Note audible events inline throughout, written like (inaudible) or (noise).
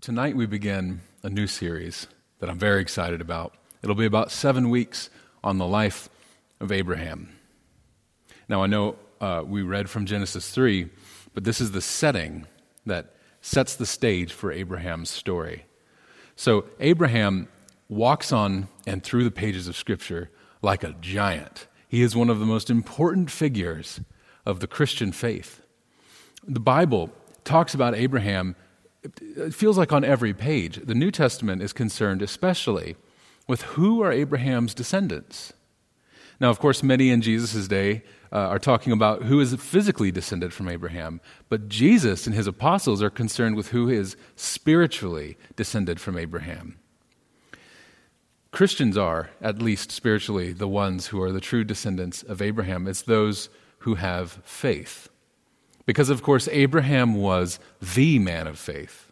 Tonight we begin a new series that I'm very excited about. It'll be about seven weeks on the life of Abraham. Now, I know uh, we read from Genesis 3, but this is the setting that sets the stage for Abraham's story. So, Abraham walks on and through the pages of Scripture like a giant. He is one of the most important figures of the Christian faith. The Bible talks about Abraham it feels like on every page, the New Testament is concerned especially with who are Abraham's descendants. Now, of course, many in Jesus' day uh, are talking about who is physically descended from Abraham, but Jesus and his apostles are concerned with who is spiritually descended from Abraham. Christians are, at least spiritually, the ones who are the true descendants of Abraham. It's those who have faith. Because, of course, Abraham was the man of faith.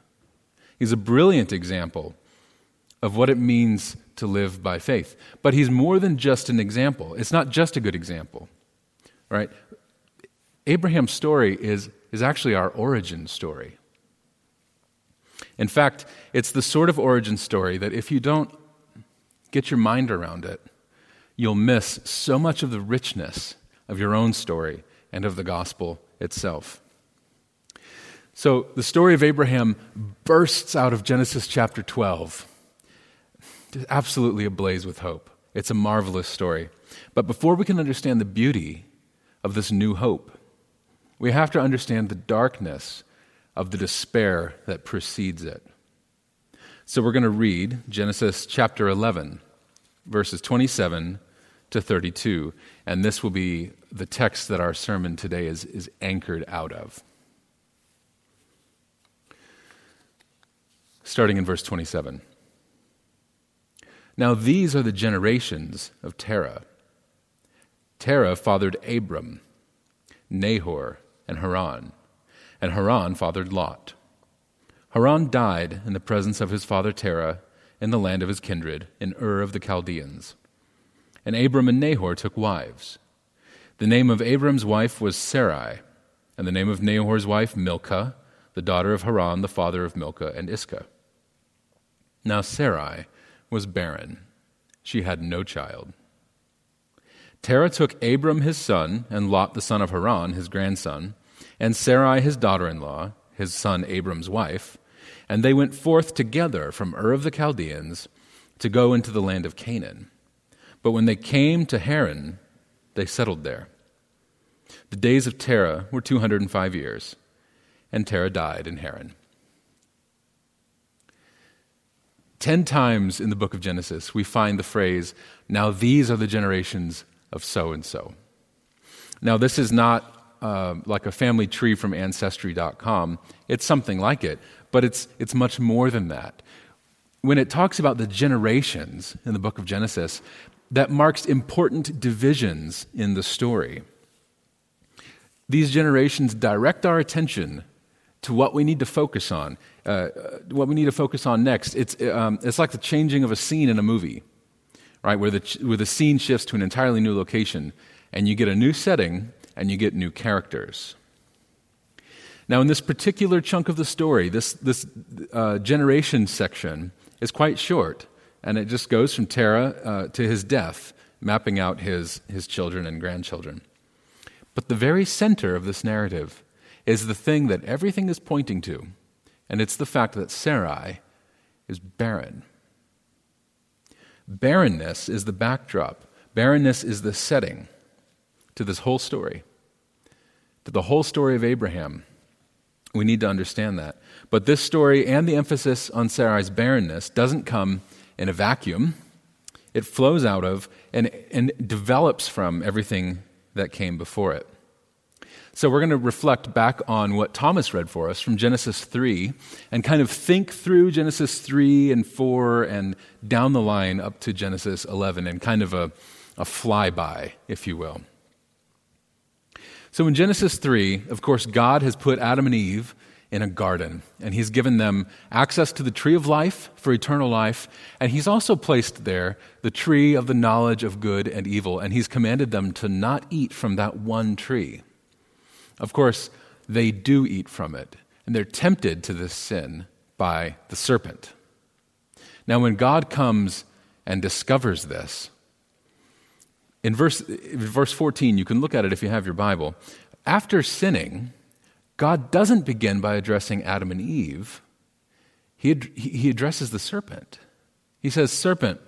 He's a brilliant example of what it means to live by faith. But he's more than just an example. It's not just a good example, right? Abraham's story is, is actually our origin story. In fact, it's the sort of origin story that if you don't get your mind around it, you'll miss so much of the richness of your own story and of the gospel itself. So the story of Abraham bursts out of Genesis chapter 12, absolutely ablaze with hope. It's a marvelous story. But before we can understand the beauty of this new hope, we have to understand the darkness of the despair that precedes it. So we're going to read Genesis chapter 11, verses 27 to 32. And this will be the text that our sermon today is, is anchored out of. Starting in verse 27. Now these are the generations of Terah. Terah fathered Abram, Nahor, and Haran, and Haran fathered Lot. Haran died in the presence of his father Terah in the land of his kindred, in Ur of the Chaldeans. And Abram and Nahor took wives. The name of Abram's wife was Sarai, and the name of Nahor's wife Milcah, the daughter of Haran, the father of Milcah and Iscah. Now Sarai was barren. She had no child. Terah took Abram his son, and Lot the son of Haran, his grandson, and Sarai his daughter in law, his son Abram's wife, and they went forth together from Ur of the Chaldeans to go into the land of Canaan. But when they came to Haran, they settled there. The days of Terah were 205 years, and Terah died in Haran. Ten times in the book of Genesis, we find the phrase, Now these are the generations of so and so. Now, this is not uh, like a family tree from Ancestry.com. It's something like it, but it's, it's much more than that. When it talks about the generations in the book of Genesis, that marks important divisions in the story. These generations direct our attention to what we need to focus on, uh, what we need to focus on next. It's, um, it's like the changing of a scene in a movie, right? Where the, where the scene shifts to an entirely new location, and you get a new setting and you get new characters. Now, in this particular chunk of the story, this, this uh, generation section is quite short and it just goes from Terah uh, to his death, mapping out his, his children and grandchildren. But the very center of this narrative is the thing that everything is pointing to, and it's the fact that Sarai is barren. Barrenness is the backdrop, barrenness is the setting to this whole story, to the whole story of Abraham. We need to understand that. But this story and the emphasis on Sarai's barrenness doesn't come in a vacuum. It flows out of and, and develops from everything that came before it. So we're going to reflect back on what Thomas read for us from Genesis 3 and kind of think through Genesis 3 and 4 and down the line up to Genesis 11 and kind of a, a flyby, if you will. So in Genesis 3, of course, God has put Adam and Eve in a garden. And he's given them access to the tree of life for eternal life. And he's also placed there the tree of the knowledge of good and evil. And he's commanded them to not eat from that one tree. Of course, they do eat from it. And they're tempted to this sin by the serpent. Now, when God comes and discovers this, in verse, verse 14, you can look at it if you have your Bible. After sinning, God doesn't begin by addressing Adam and Eve, he, he addresses the serpent. He says, Serpent,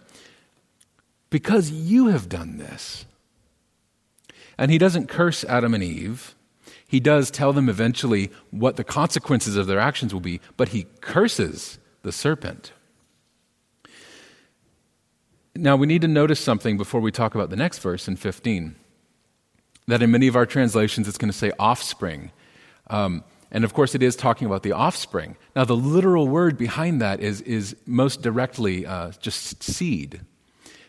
because you have done this. And he doesn't curse Adam and Eve. He does tell them eventually what the consequences of their actions will be, but he curses the serpent. Now, we need to notice something before we talk about the next verse in 15. That in many of our translations, it's going to say offspring. Um, and of course, it is talking about the offspring. Now, the literal word behind that is, is most directly uh, just seed.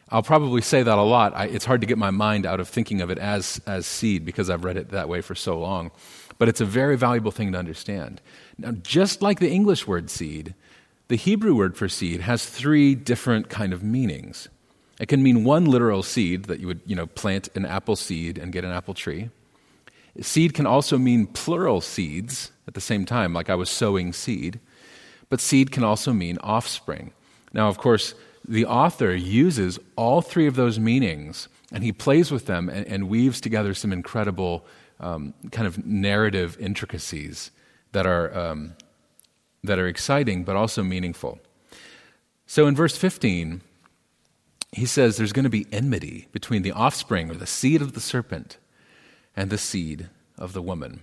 I'll probably say that a lot. I, it's hard to get my mind out of thinking of it as, as seed because I've read it that way for so long. But it's a very valuable thing to understand. Now, just like the English word seed, the Hebrew word for seed has three different kind of meanings. It can mean one literal seed that you would, you know, plant an apple seed and get an apple tree. Seed can also mean plural seeds at the same time, like I was sowing seed. But seed can also mean offspring. Now, of course, the author uses all three of those meanings and he plays with them and, and weaves together some incredible um, kind of narrative intricacies that are um, that are exciting but also meaningful. So in verse 15, he says there's going to be enmity between the offspring or the seed of the serpent and the seed of the woman.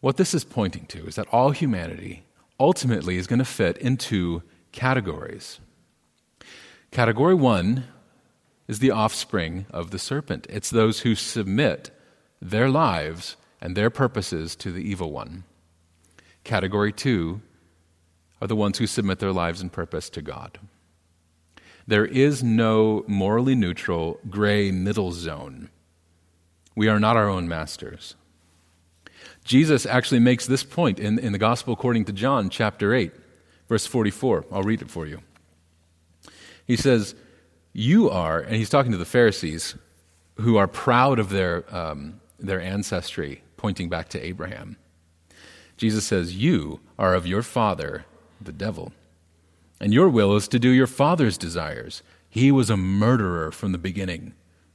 What this is pointing to is that all humanity ultimately is going to fit into categories. Category one is the offspring of the serpent, it's those who submit their lives and their purposes to the evil one. Category two are the ones who submit their lives and purpose to God. There is no morally neutral gray middle zone. We are not our own masters. Jesus actually makes this point in, in the Gospel according to John, chapter 8, verse 44. I'll read it for you. He says, You are, and he's talking to the Pharisees who are proud of their, um, their ancestry, pointing back to Abraham. Jesus says, You are of your father, the devil, and your will is to do your father's desires. He was a murderer from the beginning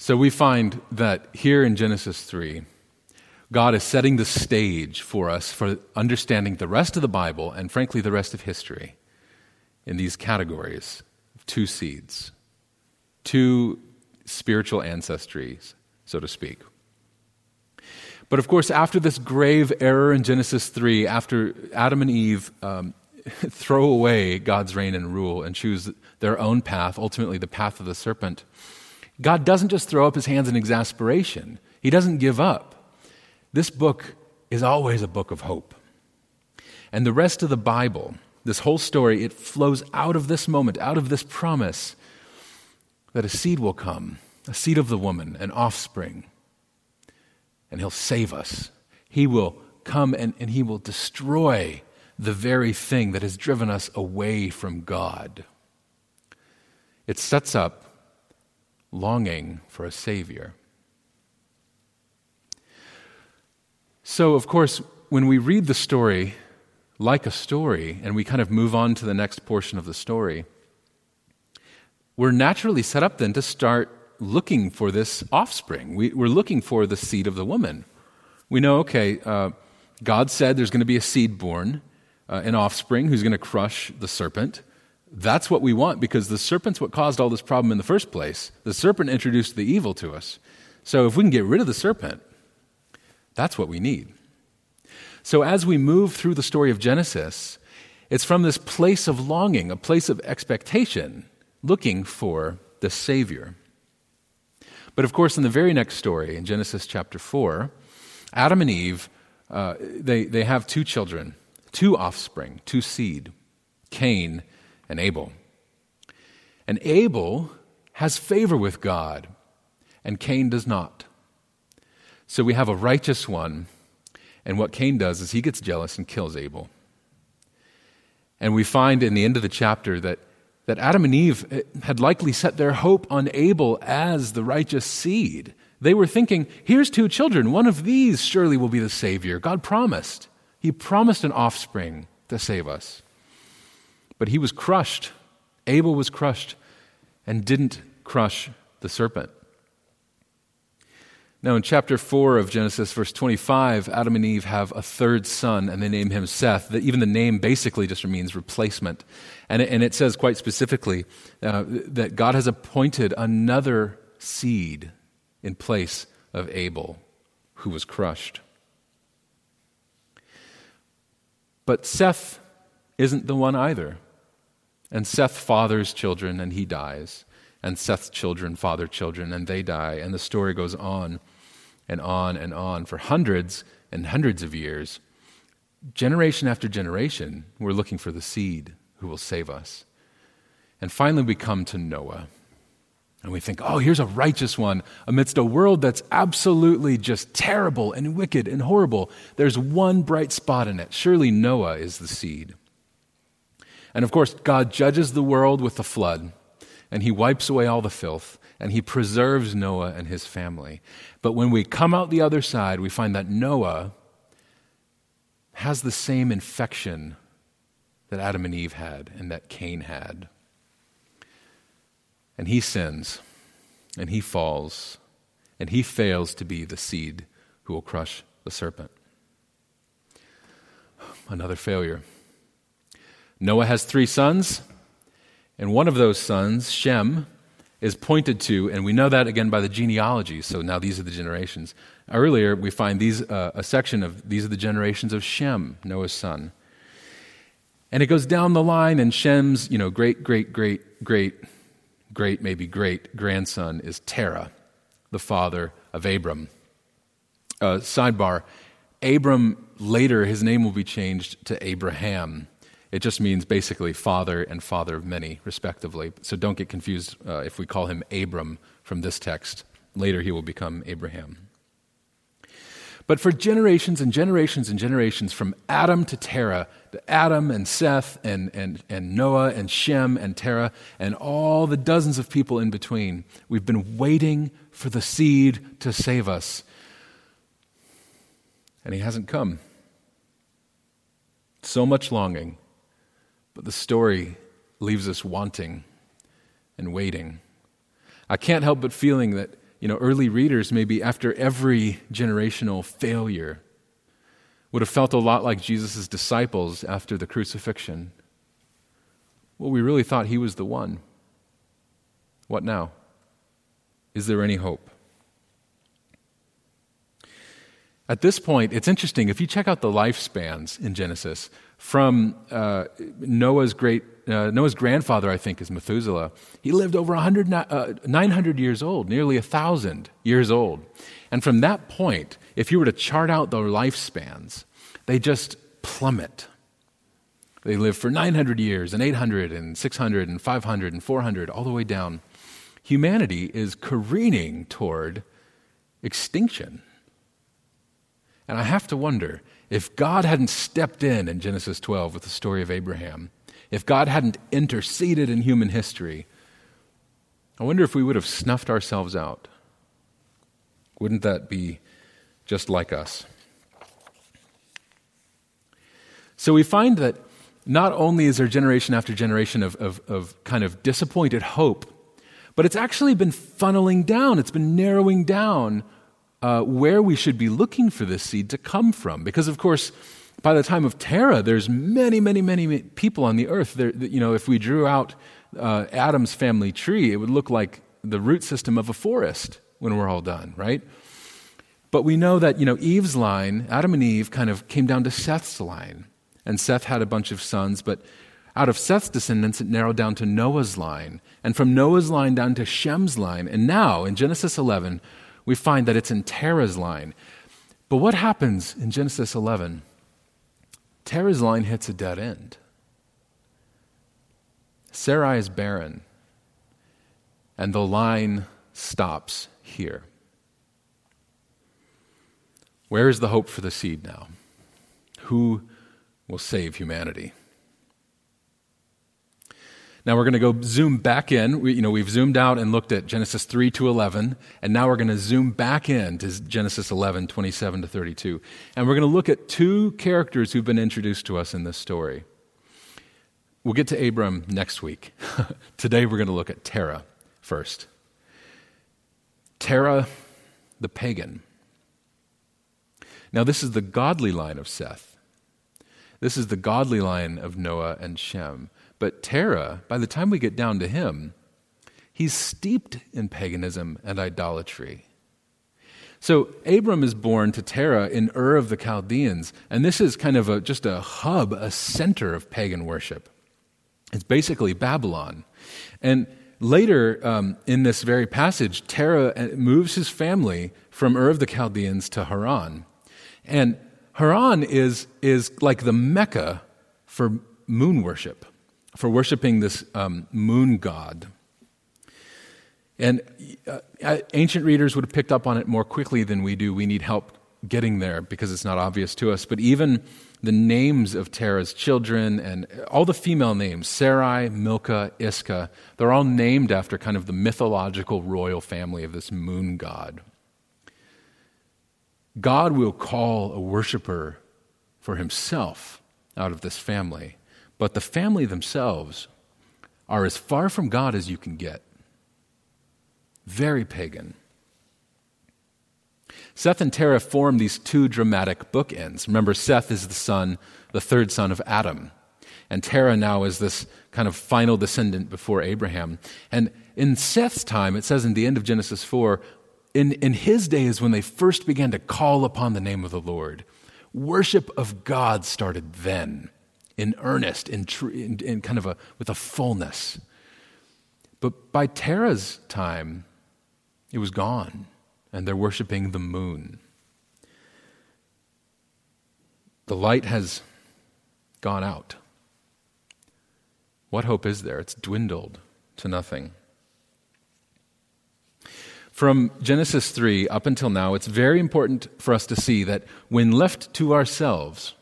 So we find that here in Genesis 3, God is setting the stage for us for understanding the rest of the Bible and, frankly, the rest of history in these categories of two seeds, two spiritual ancestries, so to speak. But of course, after this grave error in Genesis 3, after Adam and Eve um, (laughs) throw away God's reign and rule and choose their own path, ultimately the path of the serpent, God doesn't just throw up his hands in exasperation, he doesn't give up. This book is always a book of hope. And the rest of the Bible, this whole story, it flows out of this moment, out of this promise that a seed will come, a seed of the woman, an offspring, and he'll save us. He will come and, and he will destroy the very thing that has driven us away from God. It sets up longing for a Savior. So, of course, when we read the story like a story and we kind of move on to the next portion of the story, we're naturally set up then to start looking for this offspring. We, are looking for the seed of the woman. We know, okay, uh, God said there's going to be a seed born uh, an offspring who's going to crush the serpent. That's what we want because the serpent's what caused all this problem in the first place. The serpent introduced the evil to us. So if we can get rid of the serpent, that's what we need. So as we move through the story of Genesis, it's from this place of longing, a place of expectation, looking for the Savior. But of course, in the very next story, in Genesis chapter 4, Adam and Eve, uh, they, they have two children two offspring, two seed, Cain and Abel. And Abel has favor with God, and Cain does not. So we have a righteous one, and what Cain does is he gets jealous and kills Abel. And we find in the end of the chapter that, that Adam and Eve eh, had likely set their hope on Abel as the righteous seed. They were thinking, here's two children. One of these surely will be the Savior. God promised. He promised an offspring to save us. But he was crushed. Abel was crushed and didn't crush the serpent. Now, in chapter 4 of Genesis, verse 25, Adam and Eve have a third son, and they name him Seth. Even the name basically just means replacement. And it, and it says quite specifically uh, that God has appointed another seed in place of Abel, who was crushed. But Seth isn't the one either. And Seth fathers children, and he dies and Seth's children father children, and they die. And the story goes on and on and on for hundreds and hundreds of years. Generation after generation, we're looking for the seed who will save us. And finally, we come to Noah. And we think, oh, here's a righteous one amidst a world that's absolutely just terrible and wicked and horrible. There's one bright spot in it. Surely Noah is the seed. And of course, God judges the world with the flood and he wipes away all the filth, and he preserves Noah and his family. But when we come out the other side, we find that Noah has the same infection that Adam and Eve had and that Cain had. And he sins, and he falls, and he fails to be the seed who will crush the serpent. Another failure. Noah has three sons. And one of those sons, Shem, is pointed to, and we know that again by the genealogy. So now these are the generations. Earlier, we find these, uh, a section of these are the generations of Shem, Noah's son. And it goes down the line, and Shem's, you know, great, great, great, great, great, maybe great grandson is Terah, the father of Abram. Uh, sidebar Abram, later, his name will be changed to Abraham. It just means basically father and father of many, respectively. So don't get confused uh, if we call him Abram from this text. Later he will become Abraham. But for generations and generations and generations, from Adam to Terah, to Adam and Seth and, and, and Noah and Shem and Terah, and all the dozens of people in between, we've been waiting for the seed to save us. And he hasn't come. So much longing but the story leaves us wanting and waiting. I can't help but feeling that, you know, early readers, maybe after every generational failure, would have felt a lot like Jesus' disciples after the crucifixion. Well, we really thought he was the one. What now? Is there any hope? At this point, it's interesting. If you check out the lifespans in Genesis, from uh, Noah's great uh, Noah's grandfather, I think, is Methuselah. He lived over 100, uh, 900 years old, nearly 1,000 years old. And from that point, if you were to chart out their lifespans, they just plummet. They live for 900 years, and 800, and 600, and 500, and 400, all the way down. Humanity is careening toward extinction. And I have to wonder if God hadn't stepped in in Genesis 12 with the story of Abraham, if God hadn't interceded in human history, I wonder if we would have snuffed ourselves out. Wouldn't that be just like us? So we find that not only is there generation after generation of, of, of kind of disappointed hope, but it's actually been funneling down, it's been narrowing down uh, where we should be looking for this seed to come from. Because, of course, by the time of Terah, there's many, many, many people on the earth. There, you know, if we drew out uh, Adam's family tree, it would look like the root system of a forest when we're all done, right? But we know that, you know, Eve's line, Adam and Eve, kind of came down to Seth's line. And Seth had a bunch of sons, but out of Seth's descendants, it narrowed down to Noah's line. And from Noah's line down to Shem's line. And now, in Genesis 11, we find that it's in Terah's line. But what happens in Genesis 11? Terah's line hits a dead end. Sarai is barren. And the line stops here. Where is the hope for the seed now? Who will save humanity? Now we're going to go zoom back in. We, you know, we've zoomed out and looked at Genesis 3 to 11, and now we're going to zoom back in to Genesis 11, 27 to 32. And we're going to look at two characters who've been introduced to us in this story. We'll get to Abram next week. (laughs) Today we're going to look at Terah first. Terah, the pagan. Now, this is the godly line of Seth. This is the godly line of Noah and Shem. But Terah, by the time we get down to him, he's steeped in paganism and idolatry. So Abram is born to Terah in Ur of the Chaldeans, and this is kind of a, just a hub, a center of pagan worship. It's basically Babylon. And later um, in this very passage, Terah uh, moves his family from Ur of the Chaldeans to Haran. And Haran is, is like the Mecca for moon worship, for worshiping this um, moon god. And uh, ancient readers would have picked up on it more quickly than we do. We need help getting there because it's not obvious to us. But even the names of Terah's children and all the female names, Sarai, Milcah, Iscah, they're all named after kind of the mythological royal family of this moon god. God will call a worshiper for himself out of this family, but the family themselves are as far from God as you can get. Very pagan. Seth and Terah form these two dramatic bookends. Remember, Seth is the son, the third son of Adam. And Terah now is this kind of final descendant before Abraham. And in Seth's time, it says in the end of Genesis 4, in, in his days when they first began to call upon the name of the Lord. Worship of God started then, in earnest, in, tr- in, in kind of a, with a fullness. But by Terah's time, it was gone, and they're worshiping the moon. The light has gone out. What hope is there? It's dwindled to nothing. From Genesis 3 up until now, it's very important for us to see that when left to ourselves,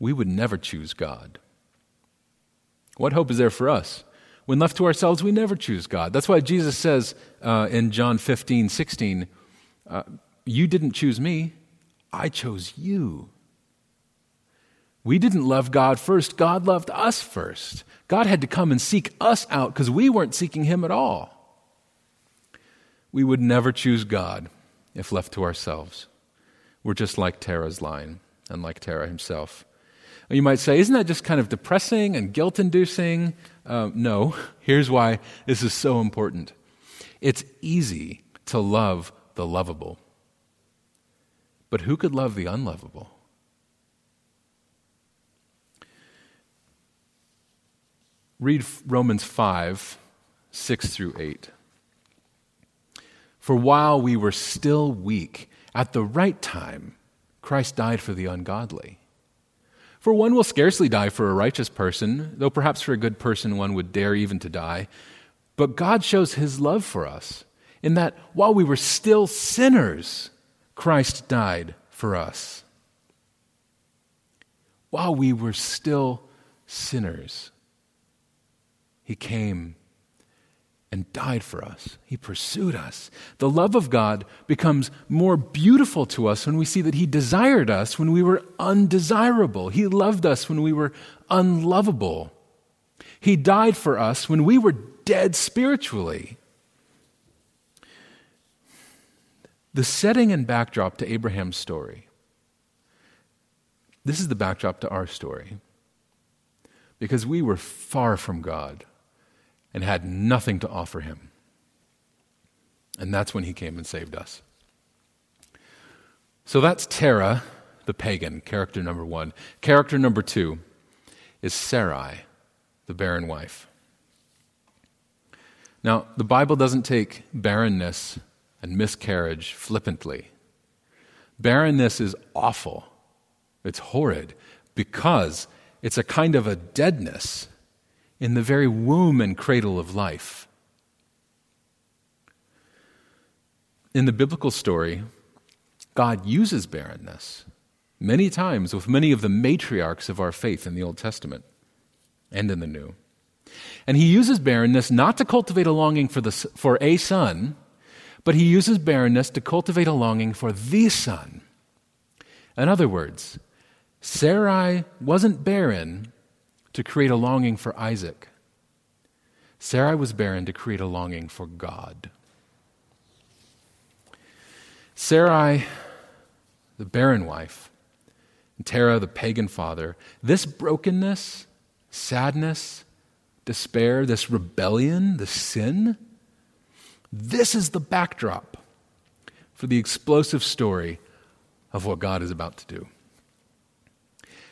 we would never choose God. What hope is there for us? When left to ourselves, we never choose God. That's why Jesus says uh, in John 15, 16, uh, You didn't choose me, I chose you. We didn't love God first, God loved us first. God had to come and seek us out because we weren't seeking Him at all we would never choose God if left to ourselves. We're just like Terah's line and like Terah himself. You might say, isn't that just kind of depressing and guilt inducing? Uh, no. (laughs) Here's why this is so important it's easy to love the lovable. But who could love the unlovable? Read Romans 5 6 through 8. For while we were still weak, at the right time, Christ died for the ungodly. For one will scarcely die for a righteous person, though perhaps for a good person one would dare even to die. But God shows his love for us in that while we were still sinners, Christ died for us. While we were still sinners, he came and died for us. He pursued us. The love of God becomes more beautiful to us when we see that He desired us when we were undesirable. He loved us when we were unlovable. He died for us when we were dead spiritually. The setting and backdrop to Abraham's story. This is the backdrop to our story. Because we were far from God and had nothing to offer him. And that's when he came and saved us. So that's Terah, the pagan, character number one. Character number two is Sarai, the barren wife. Now, the Bible doesn't take barrenness and miscarriage flippantly. Barrenness is awful, it's horrid, because it's a kind of a deadness in the very womb and cradle of life. In the biblical story, God uses barrenness many times with many of the matriarchs of our faith in the Old Testament and in the New. And he uses barrenness not to cultivate a longing for, the, for a son, but he uses barrenness to cultivate a longing for the son. In other words, Sarai wasn't barren to create a longing for Isaac. Sarai was barren to create a longing for God. Sarai, the barren wife, and Terah, the pagan father, this brokenness, sadness, despair, this rebellion, this sin, this is the backdrop for the explosive story of what God is about to do.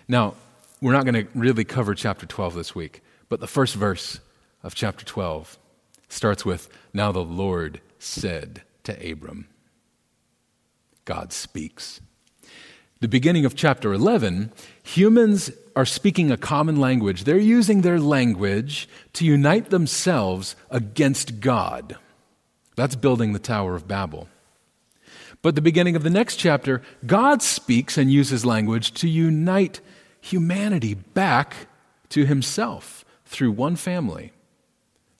Now, we're not going to really cover chapter 12 this week, but the first verse of chapter 12 starts with Now the Lord said to Abram. God speaks. The beginning of chapter 11, humans are speaking a common language. They're using their language to unite themselves against God. That's building the Tower of Babel. But the beginning of the next chapter, God speaks and uses language to unite humanity back to himself through one family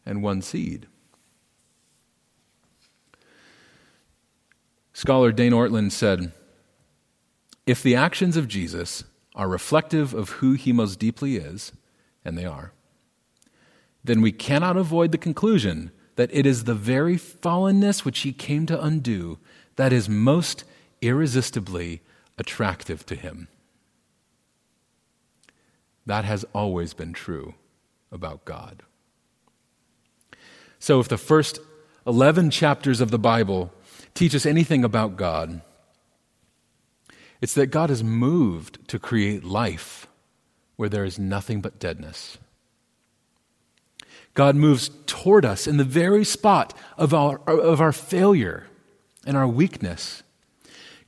and one seed. Scholar Dane Ortlund said If the actions of Jesus are reflective of who he most deeply is, and they are, then we cannot avoid the conclusion that it is the very fallenness which he came to undo that is most irresistibly attractive to him. That has always been true about God. So, if the first 11 chapters of the Bible teach us anything about God, it's that God is moved to create life where there is nothing but deadness. God moves toward us in the very spot of our, of our failure and our weakness.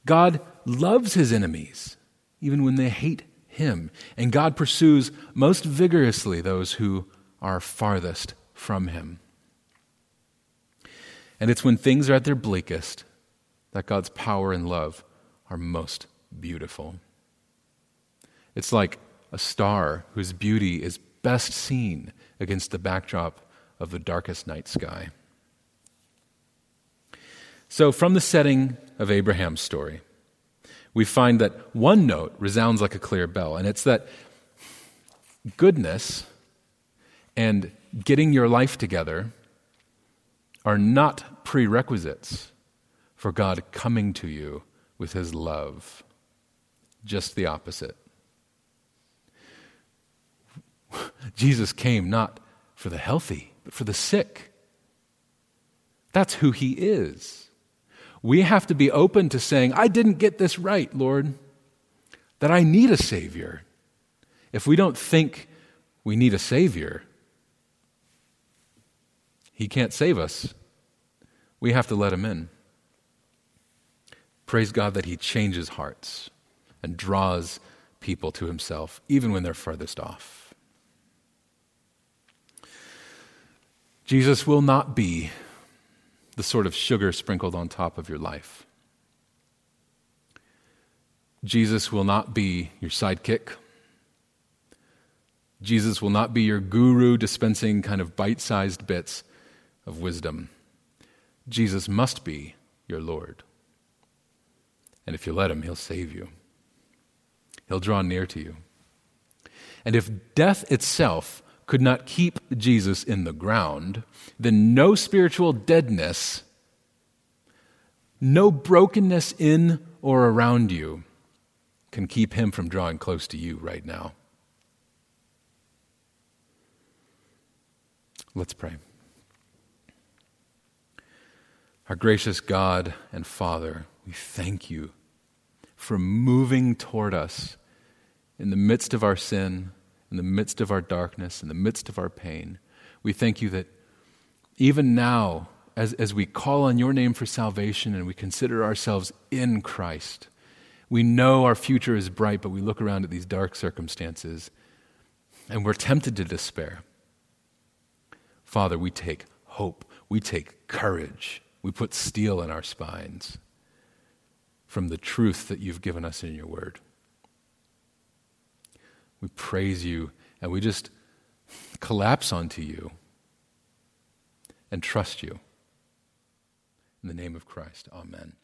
God loves his enemies, even when they hate him. And God pursues most vigorously those who are farthest from him. And it's when things are at their bleakest that God's power and love are most beautiful. It's like a star whose beauty is best seen against the backdrop of the darkest night sky. So, from the setting of Abraham's story, we find that one note resounds like a clear bell, and it's that goodness and getting your life together are not prerequisites for God coming to you with his love. Just the opposite. (laughs) Jesus came not for the healthy, but for the sick. That's who he is. We have to be open to saying, I didn't get this right, Lord, that I need a Savior. If we don't think we need a Savior, He can't save us. We have to let Him in. Praise God that He changes hearts and draws people to Himself, even when they're farthest off. Jesus will not be the sort of sugar sprinkled on top of your life. Jesus will not be your sidekick. Jesus will not be your guru dispensing kind of bite sized bits of wisdom. Jesus must be your Lord. And if you let him, he'll save you, he'll draw near to you. And if death itself could not keep Jesus in the ground, then no spiritual deadness, no brokenness in or around you can keep him from drawing close to you right now. Let's pray. Our gracious God and Father, we thank you for moving toward us in the midst of our sin in the midst of our darkness, in the midst of our pain. We thank you that even now, as, as we call on your name for salvation and we consider ourselves in Christ, we know our future is bright, but we look around at these dark circumstances and we're tempted to despair. Father, we take hope, we take courage, we put steel in our spines from the truth that you've given us in your word. We praise you and we just collapse onto you and trust you. In the name of Christ, amen.